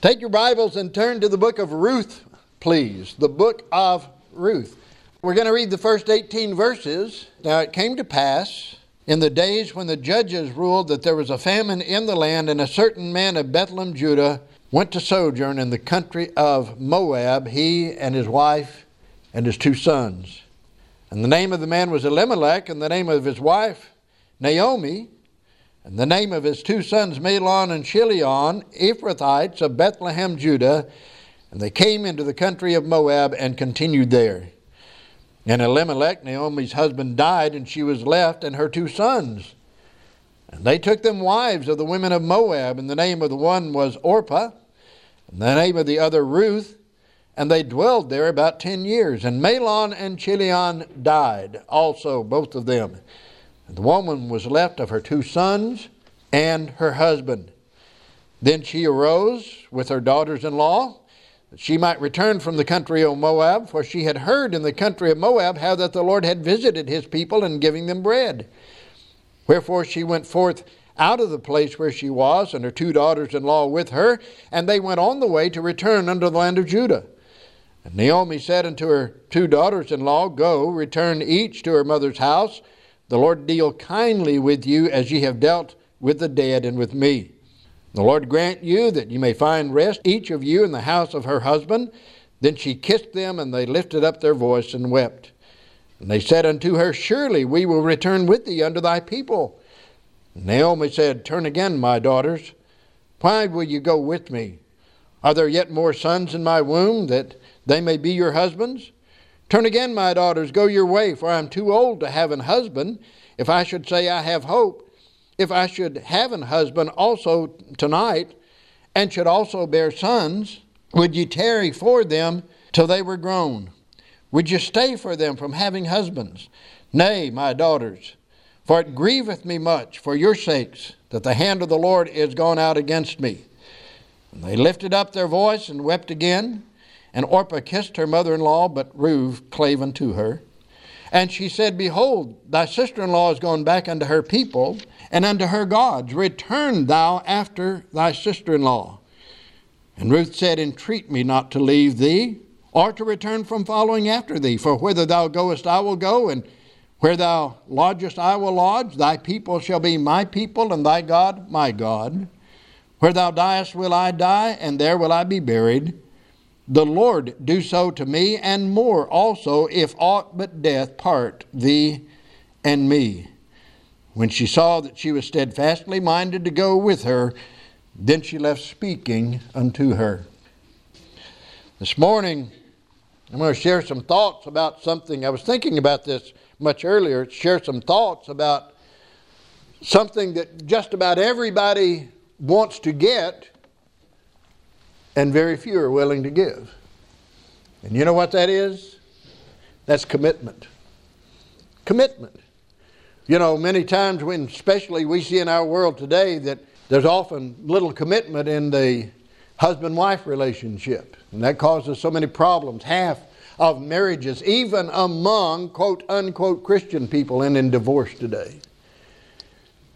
Take your Bibles and turn to the book of Ruth, please. The book of Ruth. We're going to read the first 18 verses. Now, it came to pass in the days when the judges ruled that there was a famine in the land, and a certain man of Bethlehem, Judah, went to sojourn in the country of Moab, he and his wife and his two sons. And the name of the man was Elimelech, and the name of his wife, Naomi. And the name of his two sons, Mahlon and Chilion, Ephrathites of Bethlehem, Judah, and they came into the country of Moab and continued there. And Elimelech, Naomi's husband, died, and she was left, and her two sons. And they took them wives of the women of Moab, and the name of the one was Orpah, and the name of the other Ruth, and they dwelled there about ten years. And Mahlon and Chilion died also, both of them. The woman was left of her two sons and her husband. Then she arose with her daughters in law, that she might return from the country of Moab, for she had heard in the country of Moab how that the Lord had visited his people in giving them bread. Wherefore she went forth out of the place where she was, and her two daughters in law with her, and they went on the way to return unto the land of Judah. And Naomi said unto her two daughters in law, Go, return each to her mother's house. The Lord deal kindly with you as ye have dealt with the dead and with me. The Lord grant you that you may find rest, each of you in the house of her husband. Then she kissed them, and they lifted up their voice and wept. And they said unto her, Surely we will return with thee unto thy people. And Naomi said, Turn again, my daughters. Why will you go with me? Are there yet more sons in my womb, that they may be your husbands? Turn again, my daughters, go your way, for I am too old to have an husband. If I should say I have hope, if I should have an husband also tonight, and should also bear sons, would ye tarry for them till they were grown? Would ye stay for them from having husbands? Nay, my daughters, for it grieveth me much for your sakes that the hand of the Lord is gone out against me. And they lifted up their voice and wept again. And Orpah kissed her mother in law, but Ruth clave unto her. And she said, Behold, thy sister in law is gone back unto her people and unto her gods. Return thou after thy sister in law. And Ruth said, Entreat me not to leave thee, or to return from following after thee. For whither thou goest, I will go, and where thou lodgest, I will lodge. Thy people shall be my people, and thy God my God. Where thou diest, will I die, and there will I be buried. The Lord do so to me, and more also, if aught but death part thee and me. When she saw that she was steadfastly minded to go with her, then she left speaking unto her. This morning, I'm going to share some thoughts about something. I was thinking about this much earlier, share some thoughts about something that just about everybody wants to get and very few are willing to give. And you know what that is? That's commitment. Commitment. You know, many times when, especially we see in our world today, that there's often little commitment in the husband wife relationship. And that causes so many problems. Half of marriages, even among quote unquote Christian people, end in divorce today.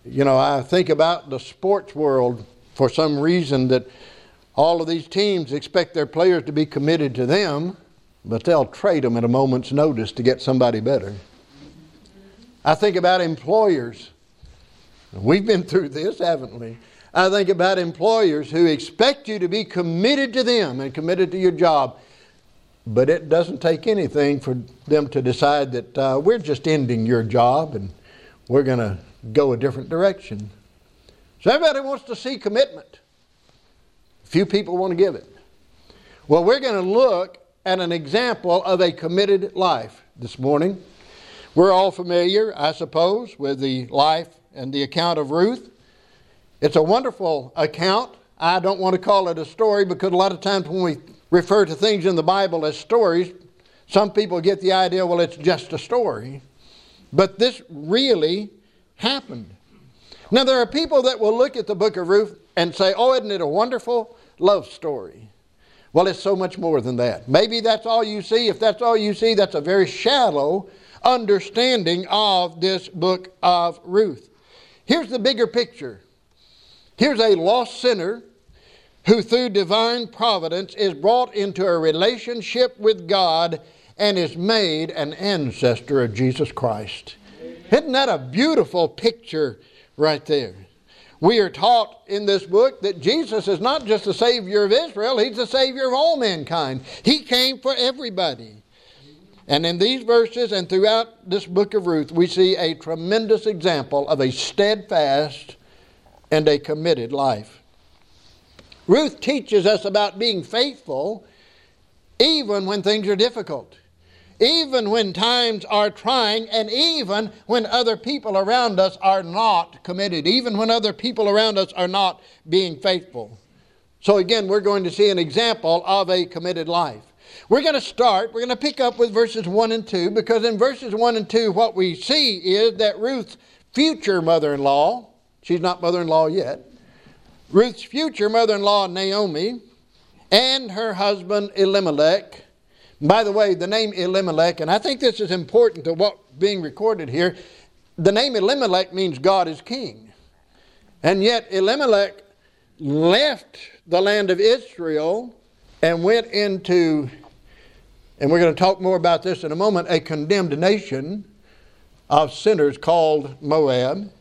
You know, I think about the sports world for some reason that all of these teams expect their players to be committed to them, but they'll trade them at a moment's notice to get somebody better. I think about employers. We've been through this, haven't we? I think about employers who expect you to be committed to them and committed to your job, but it doesn't take anything for them to decide that uh, we're just ending your job and we're going to go a different direction. So everybody wants to see commitment. Few people want to give it. Well, we're going to look at an example of a committed life this morning. We're all familiar, I suppose, with the life and the account of Ruth. It's a wonderful account. I don't want to call it a story because a lot of times when we refer to things in the Bible as stories, some people get the idea, well, it's just a story. But this really happened. Now, there are people that will look at the book of Ruth and say, oh, isn't it a wonderful love story. Well, it's so much more than that. Maybe that's all you see. If that's all you see, that's a very shallow understanding of this book of Ruth. Here's the bigger picture. Here's a lost sinner who through divine providence is brought into a relationship with God and is made an ancestor of Jesus Christ. Isn't that a beautiful picture right there? We are taught in this book that Jesus is not just the Savior of Israel, He's the Savior of all mankind. He came for everybody. And in these verses and throughout this book of Ruth, we see a tremendous example of a steadfast and a committed life. Ruth teaches us about being faithful even when things are difficult, even when times are trying, and even when other people around us are not committed, even when other people around us are not being faithful. So, again, we're going to see an example of a committed life. We're going to start, we're going to pick up with verses 1 and 2, because in verses 1 and 2, what we see is that Ruth's future mother in law, she's not mother in law yet, Ruth's future mother in law, Naomi, and her husband, Elimelech. By the way, the name Elimelech, and I think this is important to what being recorded here, the name Elimelech means God is king. And yet, Elimelech left the land of Israel and went into, and we're going to talk more about this in a moment, a condemned nation of sinners called Moab.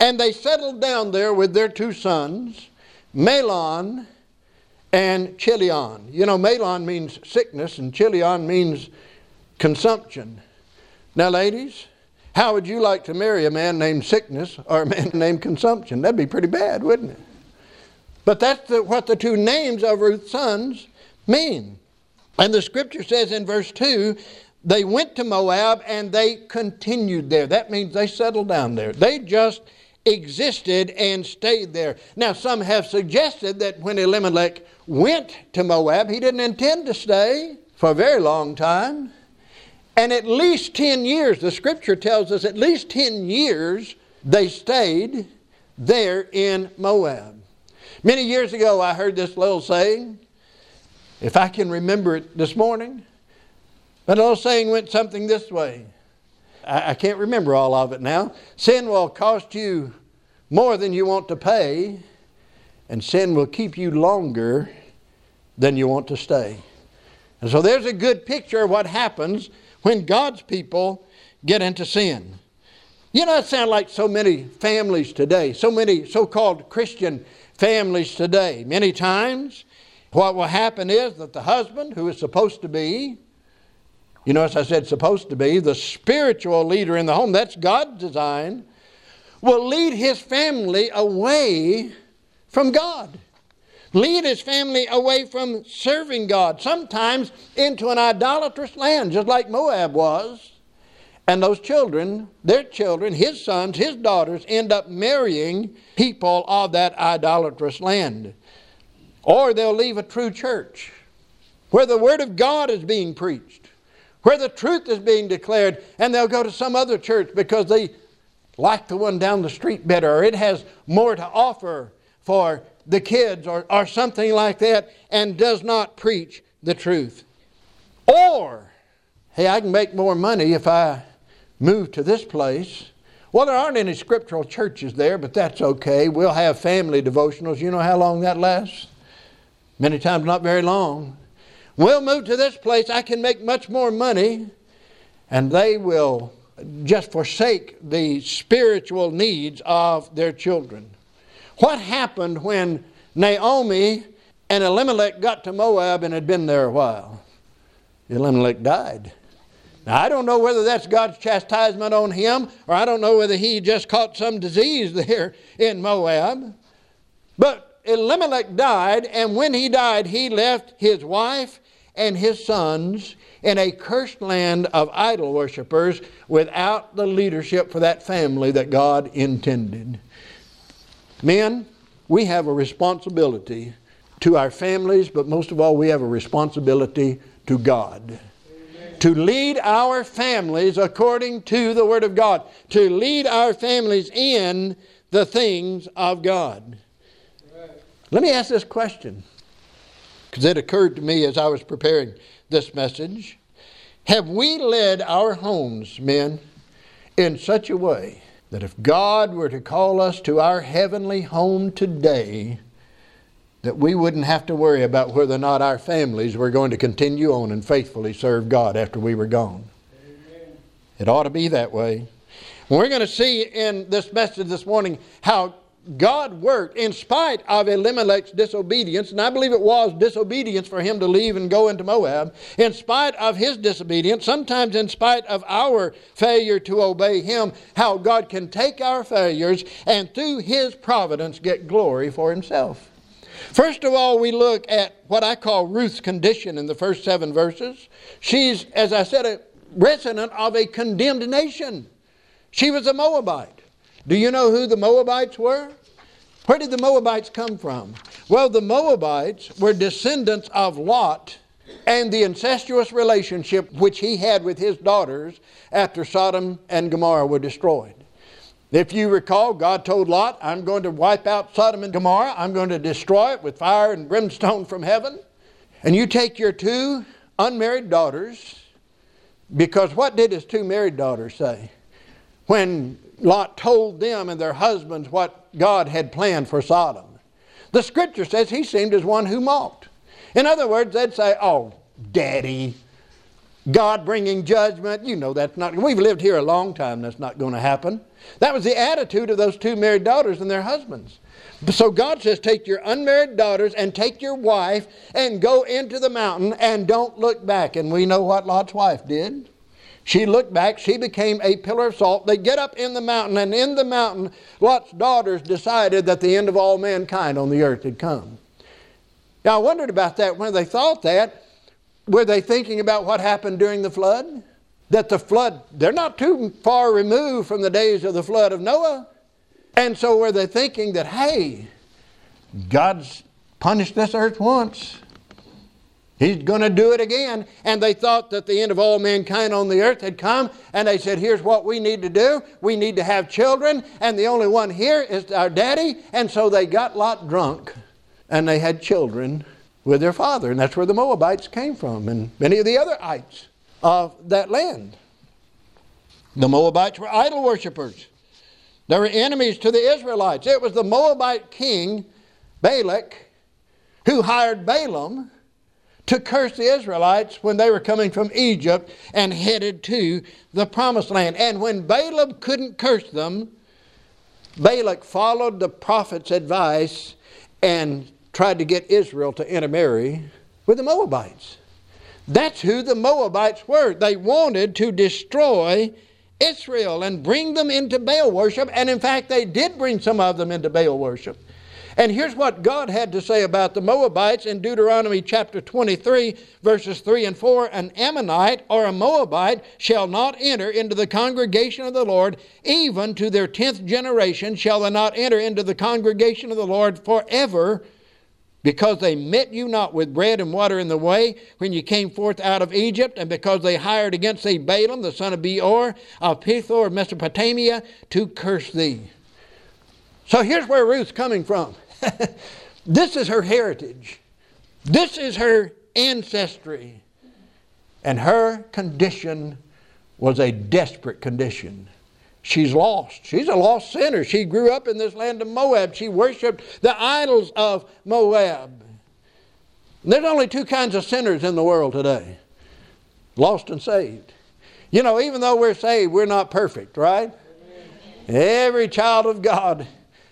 And they settled down there with their two sons, Mahlon and Chilion. You know, Mahlon means sickness, and Chilion means consumption. Now, ladies, how would you like to marry a man named sickness or a man named consumption? That'd be pretty bad, wouldn't it? But that's the, what the two names of Ruth's sons mean. And the scripture says in verse 2 they went to Moab and they continued there. That means they settled down there. They just existed and stayed there. Now, some have suggested that when Elimelech went to Moab, he didn't intend to stay for a very long time. And at least 10 years, the scripture tells us at least 10 years they stayed there in Moab. Many years ago, I heard this little saying if I can remember it this morning. That old saying went something this way. I, I can't remember all of it now. Sin will cost you more than you want to pay, and sin will keep you longer than you want to stay. And so there's a good picture of what happens when God's people get into sin. You know, it sounds like so many families today, so many so called Christian families today. Many times, what will happen is that the husband, who is supposed to be, you know, as I said, supposed to be the spiritual leader in the home, that's God's design, will lead his family away from God. Lead his family away from serving God, sometimes into an idolatrous land, just like Moab was. And those children, their children, his sons, his daughters, end up marrying people of that idolatrous land. Or they'll leave a true church where the Word of God is being preached, where the truth is being declared, and they'll go to some other church because they like the one down the street better, or it has more to offer for the kids, or, or something like that, and does not preach the truth. Or, hey, I can make more money if I move to this place. Well, there aren't any scriptural churches there, but that's okay. We'll have family devotionals. You know how long that lasts? Many times not very long. We'll move to this place. I can make much more money. And they will just forsake the spiritual needs of their children. What happened when Naomi and Elimelech got to Moab and had been there a while? Elimelech died. Now, I don't know whether that's God's chastisement on him, or I don't know whether he just caught some disease there in Moab. But Elimelech died, and when he died, he left his wife and his sons in a cursed land of idol worshippers without the leadership for that family that God intended. Men, we have a responsibility to our families, but most of all, we have a responsibility to God. To lead our families according to the Word of God, to lead our families in the things of God. Let me ask this question, because it occurred to me as I was preparing this message. Have we led our homes, men, in such a way that if God were to call us to our heavenly home today, that we wouldn't have to worry about whether or not our families were going to continue on and faithfully serve God after we were gone. Amen. It ought to be that way. We're going to see in this message this morning how God worked in spite of Elimelech's disobedience, and I believe it was disobedience for him to leave and go into Moab. In spite of his disobedience, sometimes in spite of our failure to obey him, how God can take our failures and through his providence get glory for himself. First of all, we look at what I call Ruth's condition in the first seven verses. She's, as I said, a resident of a condemned nation. She was a Moabite. Do you know who the Moabites were? Where did the Moabites come from? Well, the Moabites were descendants of Lot and the incestuous relationship which he had with his daughters after Sodom and Gomorrah were destroyed. If you recall, God told Lot, I'm going to wipe out Sodom and Gomorrah. I'm going to destroy it with fire and brimstone from heaven. And you take your two unmarried daughters, because what did his two married daughters say? When Lot told them and their husbands what God had planned for Sodom. The scripture says he seemed as one who mocked. In other words, they'd say, Oh, Daddy, God bringing judgment, you know that's not, we've lived here a long time, that's not going to happen. That was the attitude of those two married daughters and their husbands. So God says, Take your unmarried daughters and take your wife and go into the mountain and don't look back. And we know what Lot's wife did. She looked back. She became a pillar of salt. They get up in the mountain, and in the mountain, Lot's daughters decided that the end of all mankind on the earth had come. Now, I wondered about that when they thought that. Were they thinking about what happened during the flood? That the flood, they're not too far removed from the days of the flood of Noah. And so were they thinking that, hey, God's punished this earth once. He's going to do it again. And they thought that the end of all mankind on the earth had come. And they said, Here's what we need to do. We need to have children. And the only one here is our daddy. And so they got Lot drunk. And they had children with their father. And that's where the Moabites came from. And many of the other ites of that land. The Moabites were idol worshippers. They were enemies to the Israelites. It was the Moabite king, Balak, who hired Balaam to curse the Israelites when they were coming from Egypt and headed to the promised land. And when Balaam couldn't curse them, Balak followed the prophet's advice and tried to get Israel to intermarry with the Moabites. That's who the Moabites were. They wanted to destroy Israel and bring them into Baal worship. And in fact, they did bring some of them into Baal worship. And here's what God had to say about the Moabites in Deuteronomy chapter 23, verses 3 and 4 An Ammonite or a Moabite shall not enter into the congregation of the Lord, even to their tenth generation shall they not enter into the congregation of the Lord forever. Because they met you not with bread and water in the way when you came forth out of Egypt, and because they hired against thee Balaam, the son of Beor, of Pethor of Mesopotamia, to curse thee. So here's where Ruth's coming from. this is her heritage. This is her ancestry. And her condition was a desperate condition. She's lost. She's a lost sinner. She grew up in this land of Moab. She worshiped the idols of Moab. There's only two kinds of sinners in the world today lost and saved. You know, even though we're saved, we're not perfect, right? Every child of God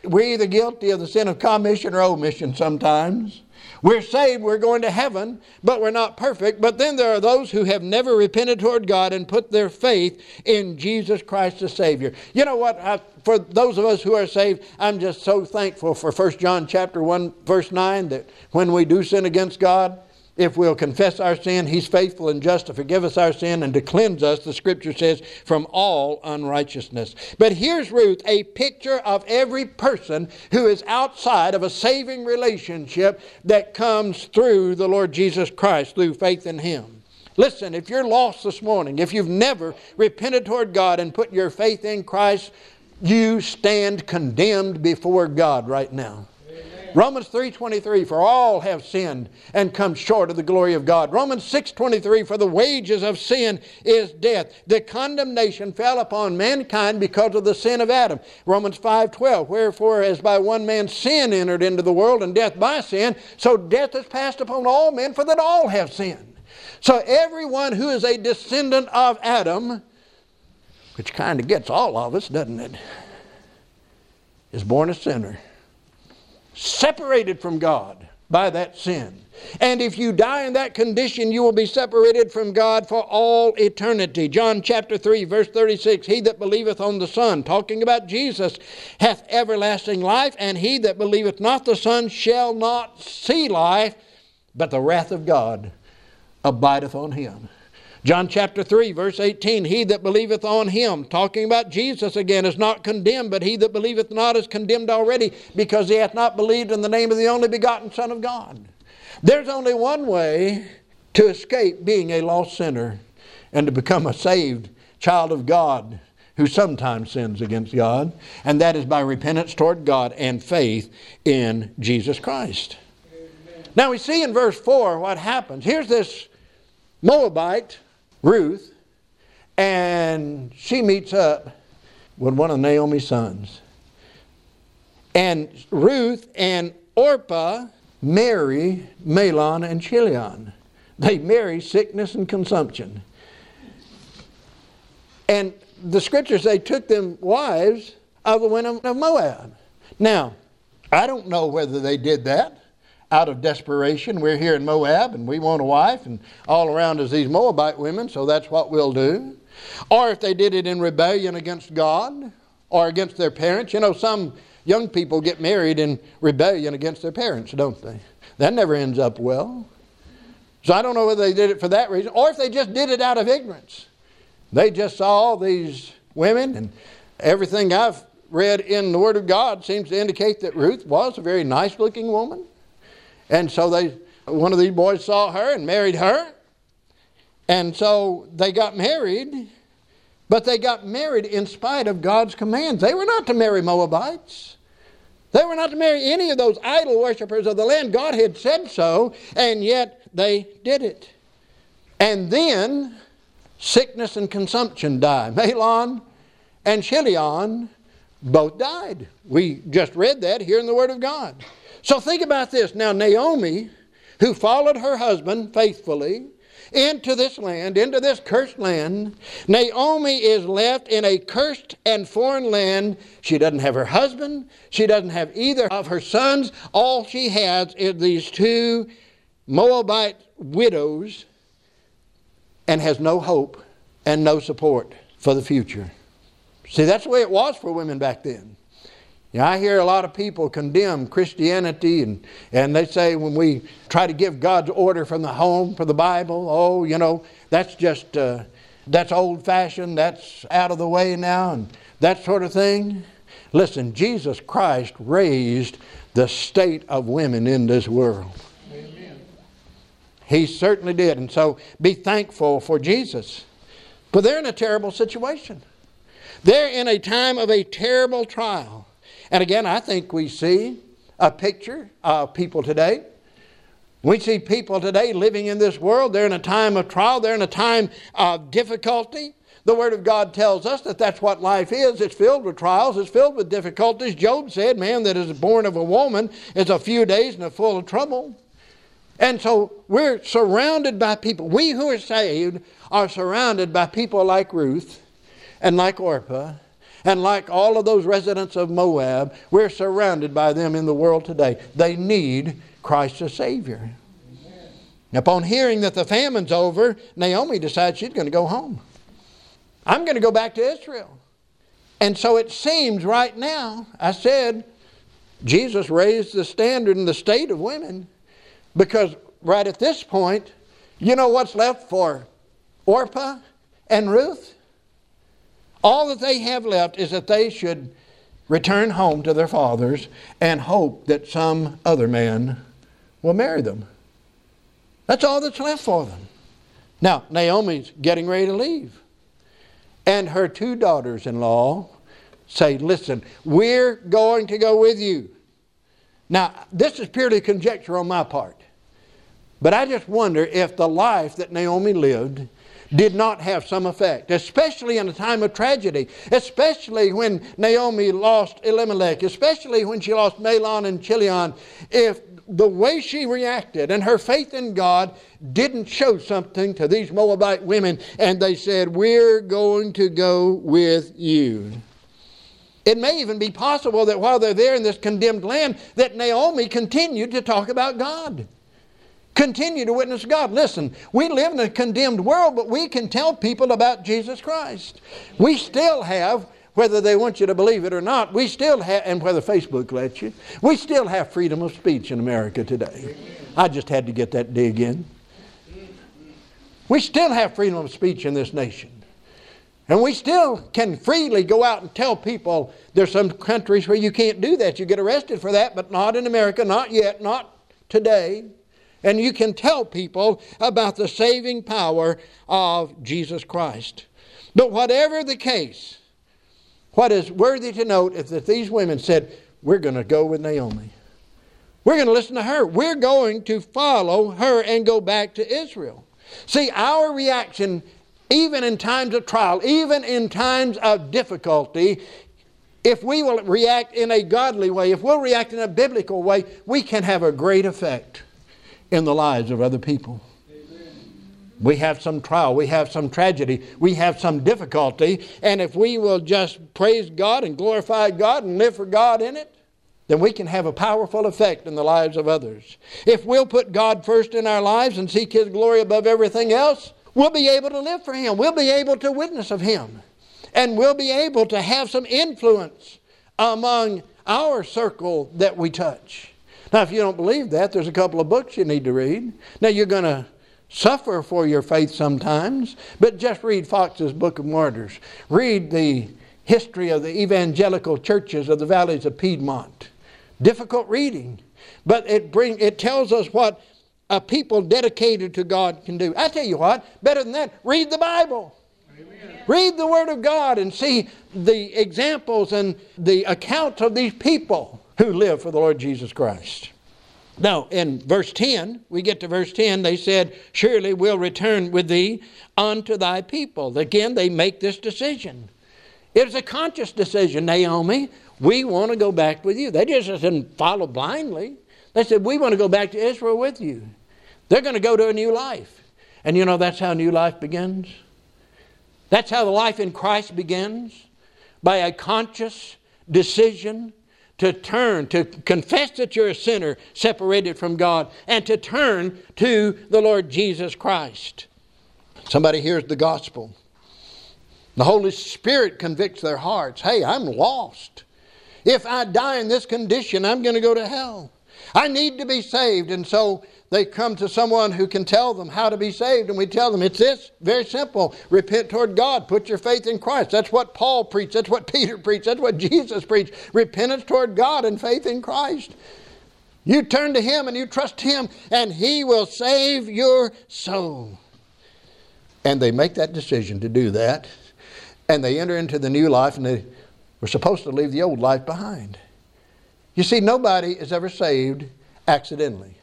we're either guilty of the sin of commission or omission sometimes. We're saved, we're going to heaven, but we're not perfect. But then there are those who have never repented toward God and put their faith in Jesus Christ the Savior. You know what? I, for those of us who are saved, I'm just so thankful for 1 John chapter 1 verse 9 that when we do sin against God, if we'll confess our sin, He's faithful and just to forgive us our sin and to cleanse us, the Scripture says, from all unrighteousness. But here's Ruth, a picture of every person who is outside of a saving relationship that comes through the Lord Jesus Christ, through faith in Him. Listen, if you're lost this morning, if you've never repented toward God and put your faith in Christ, you stand condemned before God right now. Romans 3:23 for all have sinned and come short of the glory of God. Romans 6:23 for the wages of sin is death. The condemnation fell upon mankind because of the sin of Adam. Romans 5:12 wherefore as by one man sin entered into the world and death by sin, so death is passed upon all men for that all have sinned. So everyone who is a descendant of Adam, which kind of gets all of us, doesn't it? Is born a sinner separated from God by that sin. And if you die in that condition, you will be separated from God for all eternity. John chapter 3, verse 36 He that believeth on the Son, talking about Jesus, hath everlasting life, and he that believeth not the Son shall not see life, but the wrath of God abideth on him. John chapter 3, verse 18 He that believeth on him, talking about Jesus again, is not condemned, but he that believeth not is condemned already, because he hath not believed in the name of the only begotten Son of God. There's only one way to escape being a lost sinner and to become a saved child of God who sometimes sins against God, and that is by repentance toward God and faith in Jesus Christ. Amen. Now we see in verse 4 what happens. Here's this Moabite Ruth, and she meets up with one of Naomi's sons. And Ruth and Orpah marry Mahlon and Chilion. They marry sickness and consumption. And the scriptures say took them wives of the women of Moab. Now, I don't know whether they did that out of desperation. We're here in Moab and we want a wife, and all around us these Moabite women, so that's what we'll do. Or if they did it in rebellion against God or against their parents. You know, some young people get married in rebellion against their parents, don't they? That never ends up well. So I don't know whether they did it for that reason or if they just did it out of ignorance. They just saw these women and everything I've read in the Word of God seems to indicate that Ruth was a very nice looking woman. And so they, one of these boys saw her and married her. And so they got married, but they got married in spite of God's commands. They were not to marry Moabites. They were not to marry any of those idol worshippers of the land. God had said so, and yet they did it. And then sickness and consumption died. Mahlon and Chilion both died. We just read that here in the Word of God. So think about this. Now, Naomi, who followed her husband faithfully into this land, into this cursed land, Naomi is left in a cursed and foreign land. She doesn't have her husband, she doesn't have either of her sons. All she has is these two Moabite widows and has no hope and no support for the future. See, that's the way it was for women back then. You know, I hear a lot of people condemn Christianity and, and they say when we try to give God's order from the home for the Bible, oh, you know, that's just, uh, that's old fashioned, that's out of the way now, and that sort of thing. Listen, Jesus Christ raised the state of women in this world. Amen. He certainly did. And so be thankful for Jesus. But they're in a terrible situation. They're in a time of a terrible trial. And again, I think we see a picture of people today. We see people today living in this world. They're in a time of trial, they're in a time of difficulty. The Word of God tells us that that's what life is. It's filled with trials, it's filled with difficulties. Job said, Man that is born of a woman is a few days and a full of trouble. And so we're surrounded by people. We who are saved are surrounded by people like Ruth and like Orpah and like all of those residents of Moab, we're surrounded by them in the world today. They need Christ as Savior. Amen. Upon hearing that the famine's over, Naomi decides she's going to go home. I'm going to go back to Israel. And so it seems right now, I said, Jesus raised the standard in the state of women because right at this point, you know what's left for Orpah and Ruth? All that they have left is that they should return home to their fathers and hope that some other man will marry them. That's all that's left for them. Now, Naomi's getting ready to leave. And her two daughters in law say, Listen, we're going to go with you. Now, this is purely conjecture on my part. But I just wonder if the life that Naomi lived did not have some effect, especially in a time of tragedy, especially when Naomi lost Elimelech, especially when she lost Mahlon and Chilion. If the way she reacted and her faith in God didn't show something to these Moabite women, and they said, We're going to go with you. It may even be possible that while they're there in this condemned land, that Naomi continued to talk about God. Continue to witness God. Listen, we live in a condemned world, but we can tell people about Jesus Christ. We still have, whether they want you to believe it or not, we still have, and whether Facebook lets you, we still have freedom of speech in America today. I just had to get that dig in. We still have freedom of speech in this nation. And we still can freely go out and tell people there's some countries where you can't do that. You get arrested for that, but not in America, not yet, not today and you can tell people about the saving power of Jesus Christ. But whatever the case, what is worthy to note is that these women said, We're going to go with Naomi. We're going to listen to her. We're going to follow her and go back to Israel. See, our reaction, even in times of trial, even in times of difficulty, if we will react in a godly way, if we'll react in a biblical way, we can have a great effect in the lives of other people. We have some trial, we have some tragedy, we have some difficulty, and if we will just praise God and glorify God and live for God in it, then we can have a powerful effect in the lives of others. If we'll put God first in our lives and seek His glory above everything else, we'll be able to live for Him. We'll be able to witness of Him. And we'll be able to have some influence among our circle that we touch. Now, if you don't believe that, there's a couple of books you need to read. Now, you're going to suffer for your faith sometimes, but just read Fox's Book of Martyrs. Read the history of the evangelical churches of the valleys of Piedmont. Difficult reading, but it bring it tells us what a people dedicated to God can do. I tell you what, better than that, read the Bible. Read the Word of God and see the examples and the accounts of these people who live for the Lord Jesus Christ. Now, in verse 10, we get to verse 10, they said, Surely we'll return with thee unto thy people. Again, they make this decision. It's a conscious decision, Naomi. We want to go back with you. They just didn't follow blindly. They said, We want to go back to Israel with you. They're going to go to a new life. And you know, that's how new life begins. That's how the life in Christ begins by a conscious decision to turn, to confess that you're a sinner separated from God, and to turn to the Lord Jesus Christ. Somebody hears the gospel. The Holy Spirit convicts their hearts. Hey, I'm lost. If I die in this condition, I'm going to go to hell. I need to be saved. And so they come to someone who can tell them how to be saved, and we tell them it's this very simple repent toward God, put your faith in Christ. That's what Paul preached, that's what Peter preached, that's what Jesus preached repentance toward God and faith in Christ. You turn to Him and you trust Him, and He will save your soul. And they make that decision to do that, and they enter into the new life, and they were supposed to leave the old life behind. You see, nobody is ever saved accidentally.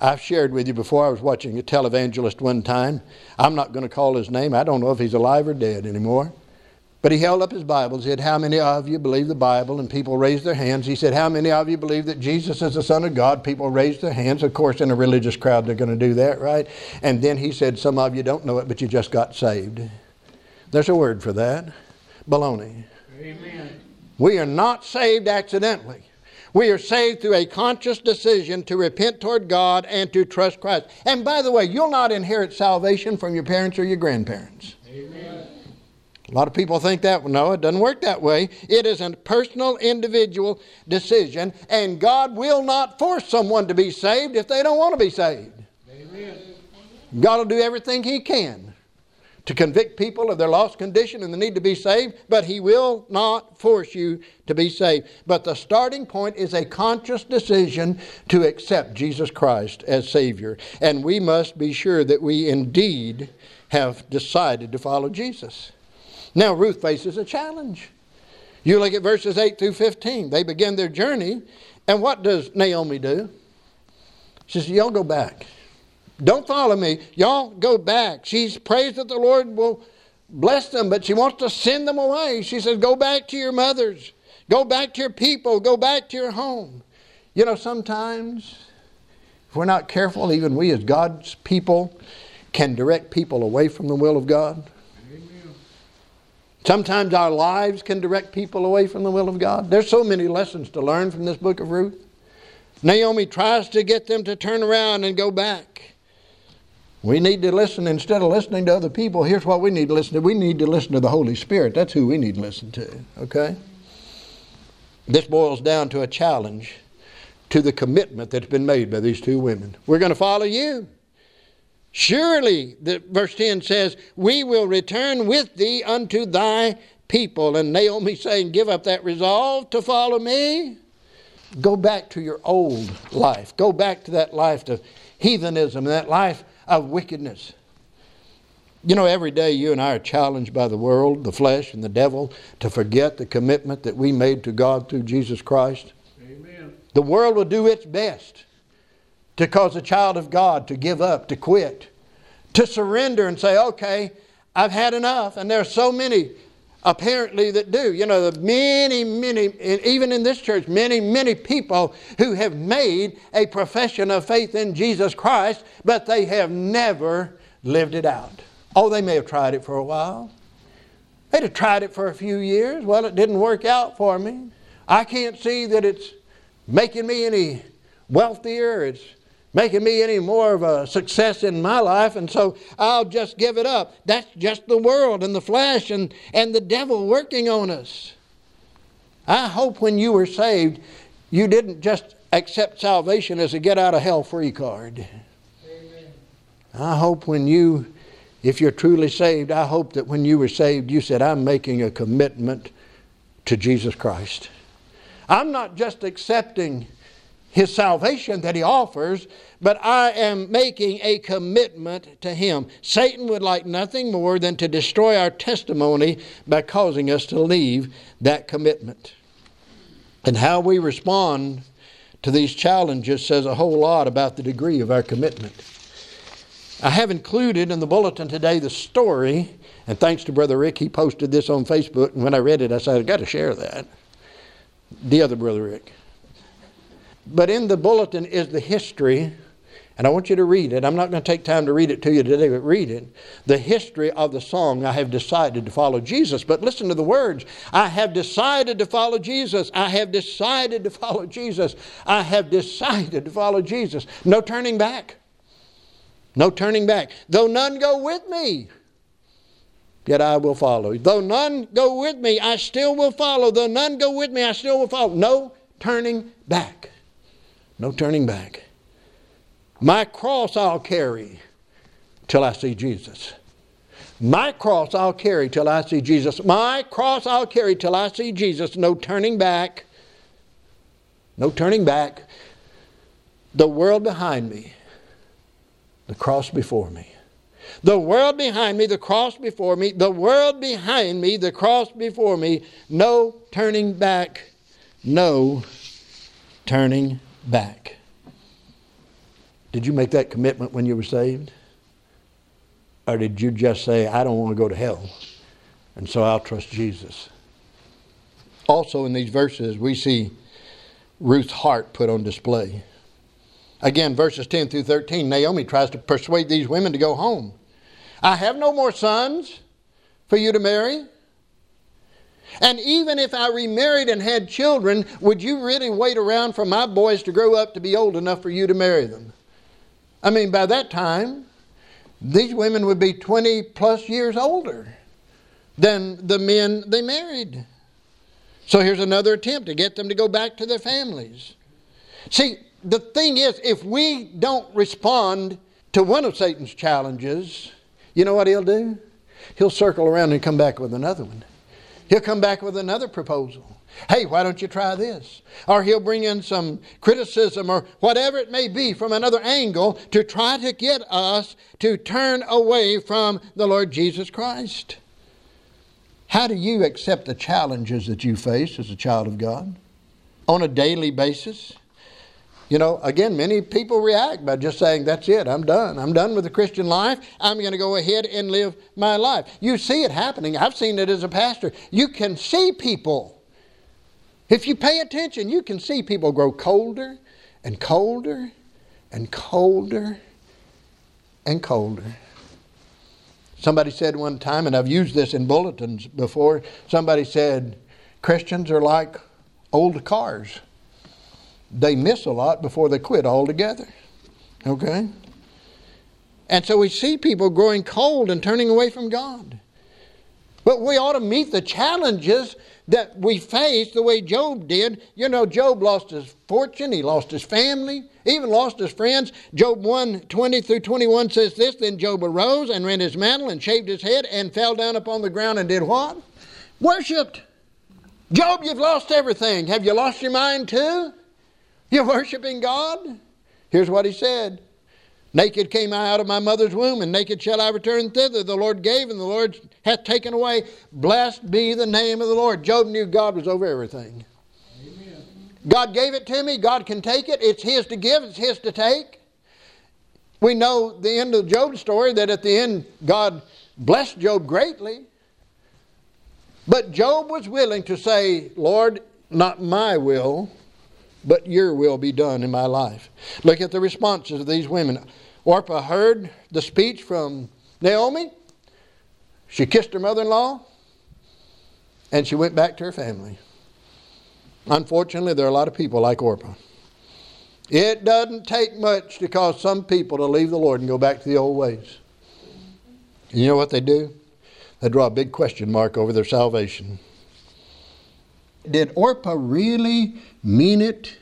I've shared with you before, I was watching a televangelist one time. I'm not going to call his name. I don't know if he's alive or dead anymore. But he held up his Bible. He said, How many of you believe the Bible? And people raised their hands. He said, How many of you believe that Jesus is the Son of God? People raised their hands. Of course, in a religious crowd, they're going to do that, right? And then he said, Some of you don't know it, but you just got saved. There's a word for that baloney. Amen. We are not saved accidentally. We are saved through a conscious decision to repent toward God and to trust Christ. And by the way, you'll not inherit salvation from your parents or your grandparents. Amen. A lot of people think that. No, it doesn't work that way. It is a personal, individual decision, and God will not force someone to be saved if they don't want to be saved. Amen. God will do everything He can to convict people of their lost condition and the need to be saved, but He will not force you to be saved. But the starting point is a conscious decision to accept Jesus Christ as Savior. And we must be sure that we indeed have decided to follow Jesus. Now, Ruth faces a challenge. You look at verses 8 through 15. They begin their journey, and what does Naomi do? She says, Y'all go back. Don't follow me. Y'all go back. She prays that the Lord will bless them, but she wants to send them away. She says, Go back to your mothers. Go back to your people. Go back to your home. You know, sometimes, if we're not careful, even we as God's people can direct people away from the will of God. Sometimes our lives can direct people away from the will of God. There's so many lessons to learn from this book of Ruth. Naomi tries to get them to turn around and go back. We need to listen instead of listening to other people. Here's what we need to listen to. We need to listen to the Holy Spirit. That's who we need to listen to. Okay? This boils down to a challenge to the commitment that's been made by these two women. We're going to follow you. Surely, the, verse 10 says, We will return with thee unto thy people. And Naomi saying, Give up that resolve to follow me. Go back to your old life. Go back to that life of heathenism, that life of wickedness. You know, every day you and I are challenged by the world, the flesh, and the devil to forget the commitment that we made to God through Jesus Christ. Amen. The world will do its best to cause a child of God to give up, to quit, to surrender and say, okay, I've had enough. And there are so many apparently that do. You know, the many, many, even in this church, many, many people who have made a profession of faith in Jesus Christ, but they have never lived it out. Oh, they may have tried it for a while. They'd have tried it for a few years. Well, it didn't work out for me. I can't see that it's making me any wealthier. It's making me any more of a success in my life, and so I'll just give it up. That's just the world and the flesh and, and the devil working on us. I hope when you were saved, you didn't just accept salvation as a get out of hell free card. Amen. I hope when you, if you're truly saved, I hope that when you were saved, you said, I'm making a commitment to Jesus Christ. I'm not just accepting his salvation that he offers, but I am making a commitment to him. Satan would like nothing more than to destroy our testimony by causing us to leave that commitment. And how we respond to these challenges says a whole lot about the degree of our commitment. I have included in the bulletin today the story, and thanks to Brother Rick, he posted this on Facebook, and when I read it, I said, I've got to share that. The other Brother Rick. But in the bulletin is the history, and I want you to read it. I'm not going to take time to read it to you today, but read it. The history of the song, I have decided to follow Jesus. But listen to the words I have decided to follow Jesus. I have decided to follow Jesus. I have decided to follow Jesus. No turning back. No turning back. Though none go with me, yet I will follow. Though none go with me, I still will follow. Though none go with me, I still will follow. No turning back. No turning back. My cross I'll carry till I see Jesus. My cross I'll carry till I see Jesus. My cross I'll carry till I see Jesus. No turning back. No turning back. The world behind me, the cross before me. The world behind me, the cross before me. The world behind me, the cross before me. No turning back. No turning back. Did you make that commitment when you were saved? Or did you just say, I don't want to go to hell, and so I'll trust Jesus? Also, in these verses, we see Ruth's heart put on display. Again, verses 10 through 13, Naomi tries to persuade these women to go home. I have no more sons for you to marry. And even if I remarried and had children, would you really wait around for my boys to grow up to be old enough for you to marry them? I mean, by that time, these women would be 20 plus years older than the men they married. So here's another attempt to get them to go back to their families. See, the thing is, if we don't respond to one of Satan's challenges, you know what he'll do? He'll circle around and come back with another one. He'll come back with another proposal. Hey, why don't you try this? Or he'll bring in some criticism or whatever it may be from another angle to try to get us to turn away from the Lord Jesus Christ. How do you accept the challenges that you face as a child of God on a daily basis? You know, again, many people react by just saying, That's it, I'm done. I'm done with the Christian life. I'm going to go ahead and live my life. You see it happening. I've seen it as a pastor. You can see people. If you pay attention, you can see people grow colder and colder and colder and colder. Somebody said one time, and I've used this in bulletins before, somebody said, Christians are like old cars they miss a lot before they quit altogether. Okay? And so we see people growing cold and turning away from God. But we ought to meet the challenges that we face the way Job did. You know, Job lost his fortune, he lost his family, even lost his friends. Job 1 20 through 21 says this Then Job arose and rent his mantle and shaved his head and fell down upon the ground and did what? Worshipped. Job, you've lost everything. Have you lost your mind too? You're worshiping God? Here's what he said Naked came I out of my mother's womb, and naked shall I return thither. The Lord gave, and the Lord hath taken away. Blessed be the name of the Lord. Job knew God was over everything. Amen. God gave it to me. God can take it. It's His to give, it's His to take. We know the end of Job's story that at the end, God blessed Job greatly. But Job was willing to say, Lord, not my will, but your will be done in my life. Look at the responses of these women. Orpah heard the speech from Naomi. She kissed her mother in law and she went back to her family. Unfortunately, there are a lot of people like Orpah. It doesn't take much to cause some people to leave the Lord and go back to the old ways. You know what they do? They draw a big question mark over their salvation. Did Orpah really mean it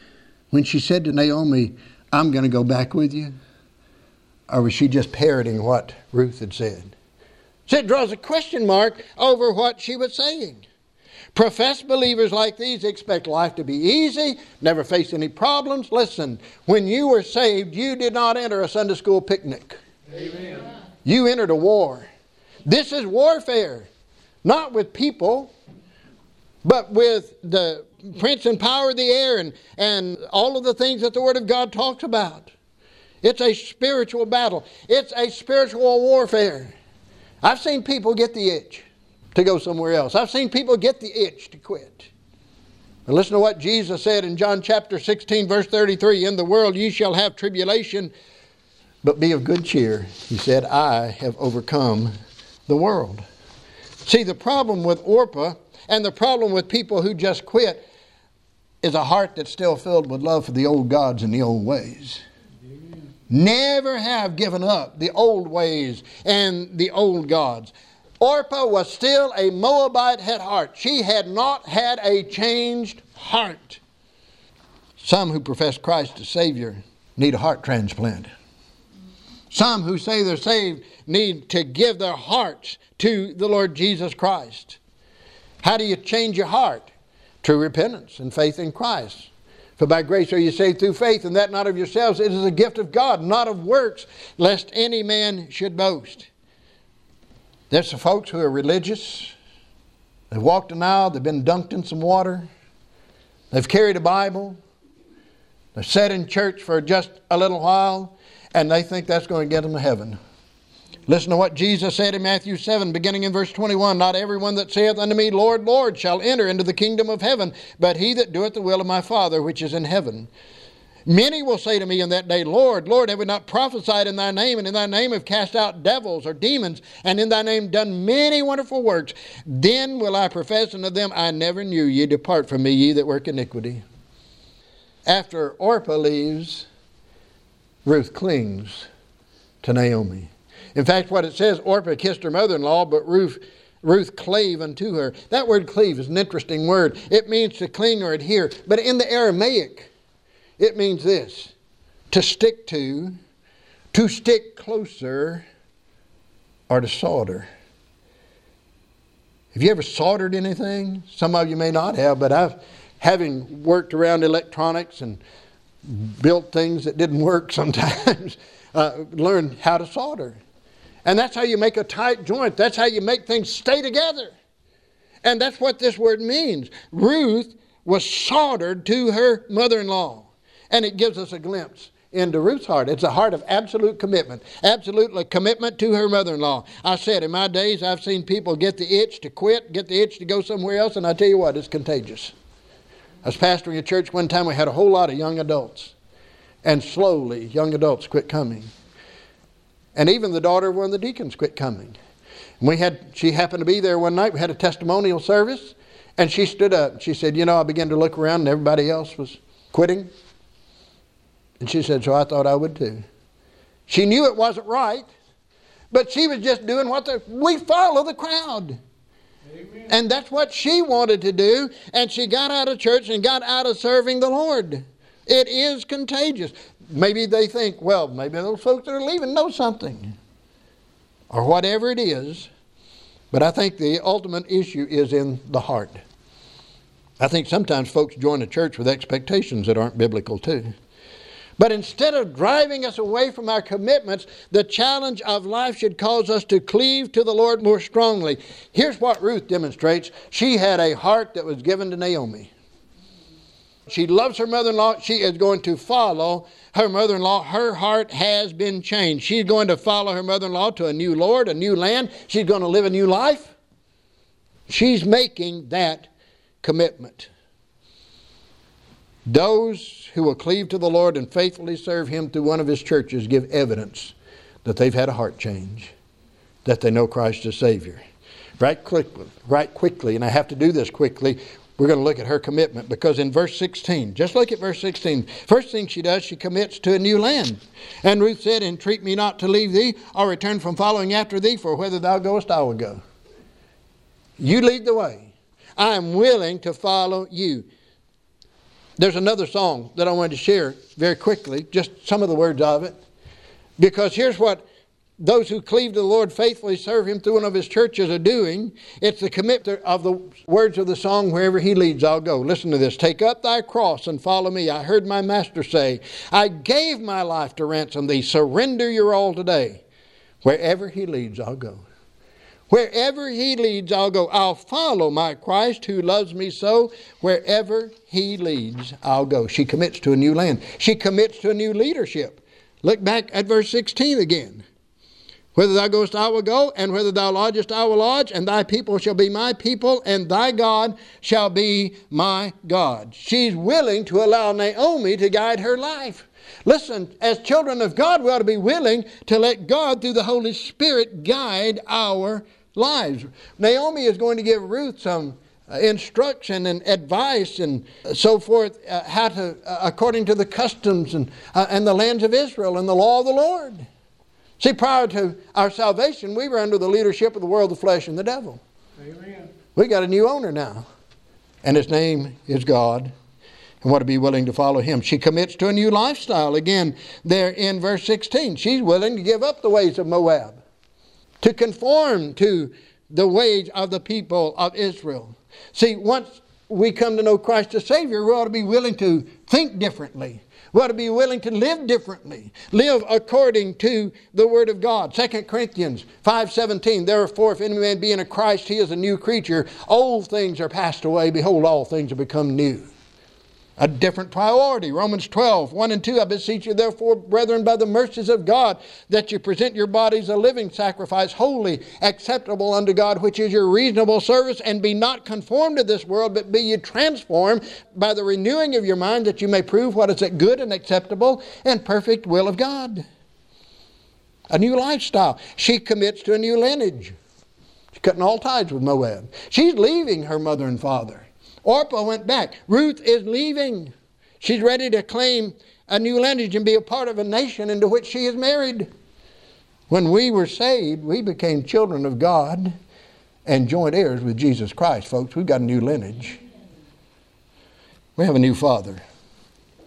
when she said to Naomi, I'm going to go back with you? Or was she just parroting what Ruth had said? So it draws a question mark over what she was saying. Professed believers like these expect life to be easy, never face any problems. Listen, when you were saved, you did not enter a Sunday school picnic. Amen. You entered a war. This is warfare, not with people, but with the prince and power of the air and, and all of the things that the Word of God talks about. It's a spiritual battle, it's a spiritual warfare. I've seen people get the itch to go somewhere else, I've seen people get the itch to quit. But listen to what Jesus said in John chapter 16, verse 33 In the world ye shall have tribulation, but be of good cheer. He said, I have overcome the world. See, the problem with Orpah and the problem with people who just quit is a heart that's still filled with love for the old gods and the old ways. Amen. Never have given up the old ways and the old gods. Orpah was still a Moabite at heart. She had not had a changed heart. Some who profess Christ as Savior need a heart transplant. Some who say they're saved need to give their hearts to the Lord Jesus Christ. How do you change your heart? True repentance and faith in Christ. For by grace are you saved through faith, and that not of yourselves. It is a gift of God, not of works, lest any man should boast. There's some folks who are religious. They've walked an aisle, they've been dunked in some water, they've carried a Bible, they've sat in church for just a little while, and they think that's going to get them to heaven. Listen to what Jesus said in Matthew 7, beginning in verse 21 Not everyone that saith unto me, Lord, Lord, shall enter into the kingdom of heaven, but he that doeth the will of my Father which is in heaven. Many will say to me in that day, Lord, Lord, have we not prophesied in thy name, and in thy name have cast out devils or demons, and in thy name done many wonderful works? Then will I profess unto them, I never knew ye, depart from me, ye that work iniquity. After Orpah leaves, Ruth clings to Naomi. In fact, what it says, Orpah kissed her mother in law, but Ruth, Ruth clave unto her. That word cleave is an interesting word. It means to cling or adhere. But in the Aramaic, it means this to stick to, to stick closer, or to solder. Have you ever soldered anything? Some of you may not have, but I've, having worked around electronics and built things that didn't work sometimes, uh, learned how to solder. And that's how you make a tight joint. That's how you make things stay together. And that's what this word means. Ruth was soldered to her mother in law. And it gives us a glimpse into Ruth's heart. It's a heart of absolute commitment, absolutely commitment to her mother in law. I said, in my days, I've seen people get the itch to quit, get the itch to go somewhere else, and I tell you what, it's contagious. I was pastoring a church one time, we had a whole lot of young adults. And slowly, young adults quit coming. And even the daughter of one of the deacons quit coming. And we had, she happened to be there one night. We had a testimonial service. And she stood up. She said, You know, I began to look around and everybody else was quitting. And she said, So I thought I would too. She knew it wasn't right, but she was just doing what the, we follow the crowd. Amen. And that's what she wanted to do. And she got out of church and got out of serving the Lord. It is contagious. Maybe they think, well, maybe those folks that are leaving know something. Or whatever it is. But I think the ultimate issue is in the heart. I think sometimes folks join a church with expectations that aren't biblical, too. But instead of driving us away from our commitments, the challenge of life should cause us to cleave to the Lord more strongly. Here's what Ruth demonstrates she had a heart that was given to Naomi. She loves her mother in law. She is going to follow her mother in law. Her heart has been changed. She's going to follow her mother in law to a new Lord, a new land. She's going to live a new life. She's making that commitment. Those who will cleave to the Lord and faithfully serve Him through one of His churches give evidence that they've had a heart change, that they know Christ as Savior. Right quickly, right quickly, and I have to do this quickly. We're going to look at her commitment because in verse 16, just look at verse 16. First thing she does, she commits to a new land. And Ruth said, Entreat me not to leave thee or return from following after thee, for whither thou goest, I will go. You lead the way. I am willing to follow you. There's another song that I wanted to share very quickly, just some of the words of it. Because here's what those who cleave to the Lord faithfully serve Him through one of His churches are doing. It's the commitment of the words of the song, Wherever He leads, I'll go. Listen to this Take up thy cross and follow me. I heard my Master say, I gave my life to ransom thee. Surrender your all today. Wherever He leads, I'll go. Wherever he leads, I'll go. I'll follow my Christ who loves me so. Wherever he leads, I'll go. She commits to a new land. She commits to a new leadership. Look back at verse 16 again. Whither thou goest, I will go, and whither thou lodgest, I will lodge, and thy people shall be my people, and thy God shall be my God. She's willing to allow Naomi to guide her life. Listen, as children of God, we ought to be willing to let God, through the Holy Spirit, guide our lives. Naomi is going to give Ruth some uh, instruction and advice and so forth, uh, how to, uh, according to the customs and, uh, and the lands of Israel and the law of the Lord. See, prior to our salvation, we were under the leadership of the world, the flesh, and the devil. Amen. We got a new owner now, and his name is God. And want to be willing to follow him. She commits to a new lifestyle. Again, there in verse 16, she's willing to give up the ways of Moab to conform to the ways of the people of Israel. See, once we come to know Christ as Savior, we ought to be willing to think differently. We ought to be willing to live differently, live according to the Word of God. 2 Corinthians 5.17, Therefore, if any man be in a Christ, he is a new creature. Old things are passed away. Behold, all things have become new a different priority. Romans 12, 1 and 2. I beseech you, therefore, brethren, by the mercies of God, that you present your bodies a living sacrifice, holy, acceptable unto God, which is your reasonable service, and be not conformed to this world, but be ye transformed by the renewing of your mind, that you may prove what is that good and acceptable and perfect will of God. A new lifestyle. She commits to a new lineage. She's cutting all ties with Moab. She's leaving her mother and father. Orpah went back. Ruth is leaving. She's ready to claim a new lineage and be a part of a nation into which she is married. When we were saved, we became children of God and joint heirs with Jesus Christ, folks. We've got a new lineage. We have a new Father,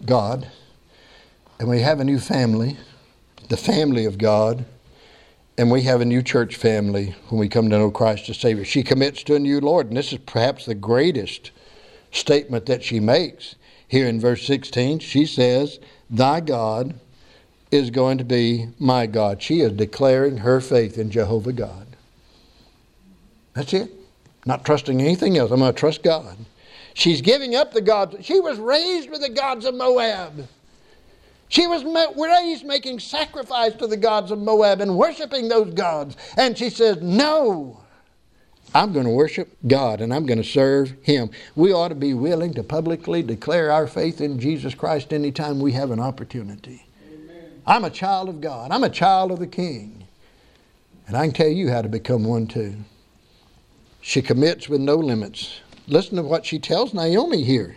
God, and we have a new family, the family of God, and we have a new church family when we come to know Christ as Savior. She commits to a new Lord, and this is perhaps the greatest statement that she makes here in verse 16. She says, Thy God is going to be my God. She is declaring her faith in Jehovah God. That's it. Not trusting anything else. I'm going to trust God. She's giving up the gods. She was raised with the gods of Moab. She was raised making sacrifice to the gods of Moab and worshiping those gods. And she says, No, I'm going to worship God and I'm going to serve Him. We ought to be willing to publicly declare our faith in Jesus Christ anytime we have an opportunity. Amen. I'm a child of God, I'm a child of the King. And I can tell you how to become one too. She commits with no limits. Listen to what she tells Naomi here.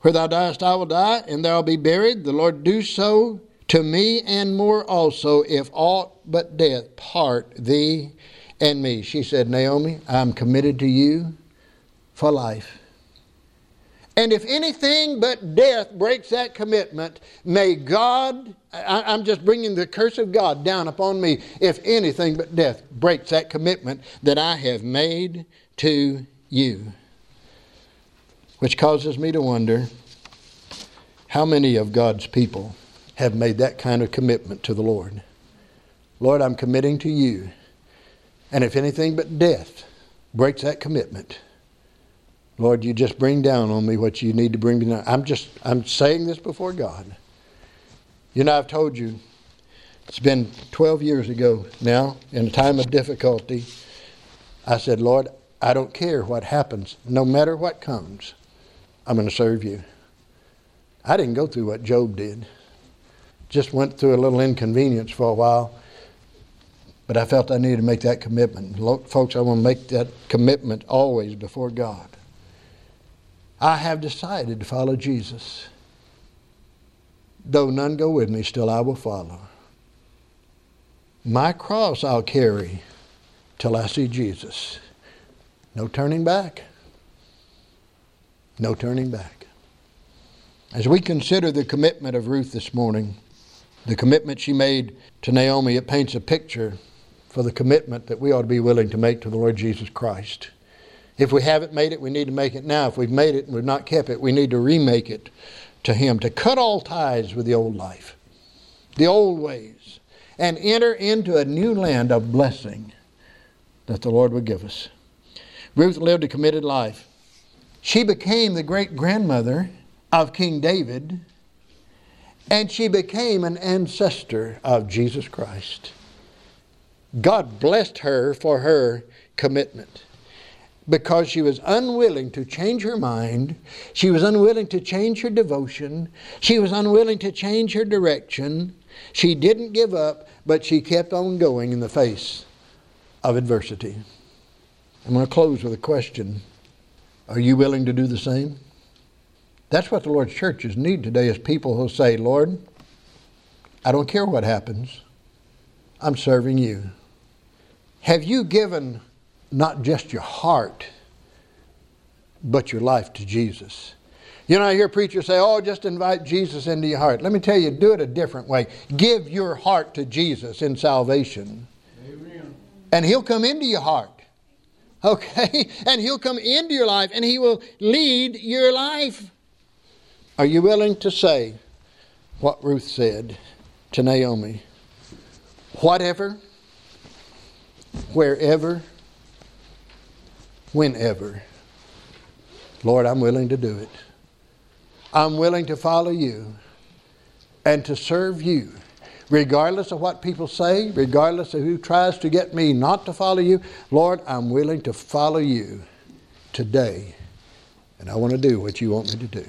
Where thou diest, I will die, and thou be buried. The Lord do so to me and more also, if aught but death part thee and me. She said, Naomi, I'm committed to you for life. And if anything but death breaks that commitment, may God, I, am just bringing the curse of God down upon me, if anything but death breaks that commitment that I have made to you which causes me to wonder how many of God's people have made that kind of commitment to the Lord. Lord, I'm committing to you. And if anything but death breaks that commitment, Lord, you just bring down on me what you need to bring me down. I'm just, I'm saying this before God. You know, I've told you, it's been 12 years ago now, in a time of difficulty. I said, Lord, I don't care what happens, no matter what comes. I'm going to serve you. I didn't go through what Job did. Just went through a little inconvenience for a while, but I felt I needed to make that commitment. Folks, I want to make that commitment always before God. I have decided to follow Jesus. Though none go with me, still I will follow. My cross I'll carry till I see Jesus. No turning back. No turning back. As we consider the commitment of Ruth this morning, the commitment she made to Naomi, it paints a picture for the commitment that we ought to be willing to make to the Lord Jesus Christ. If we haven't made it, we need to make it now. If we've made it and we've not kept it, we need to remake it to Him, to cut all ties with the old life, the old ways, and enter into a new land of blessing that the Lord would give us. Ruth lived a committed life. She became the great grandmother of King David, and she became an ancestor of Jesus Christ. God blessed her for her commitment because she was unwilling to change her mind. She was unwilling to change her devotion. She was unwilling to change her direction. She didn't give up, but she kept on going in the face of adversity. I'm going to close with a question are you willing to do the same? That's what the Lord's churches need today is people who say, Lord, I don't care what happens. I'm serving you. Have you given not just your heart, but your life to Jesus? You know, I hear preachers say, oh, just invite Jesus into your heart. Let me tell you, do it a different way. Give your heart to Jesus in salvation. Amen. And He'll come into your heart. Okay? And He'll come into your life and He will lead your life. Are you willing to say what Ruth said to Naomi? Whatever, wherever, whenever. Lord, I'm willing to do it. I'm willing to follow you and to serve you regardless of what people say, regardless of who tries to get me not to follow you, Lord, I'm willing to follow you today. And I want to do what you want me to do.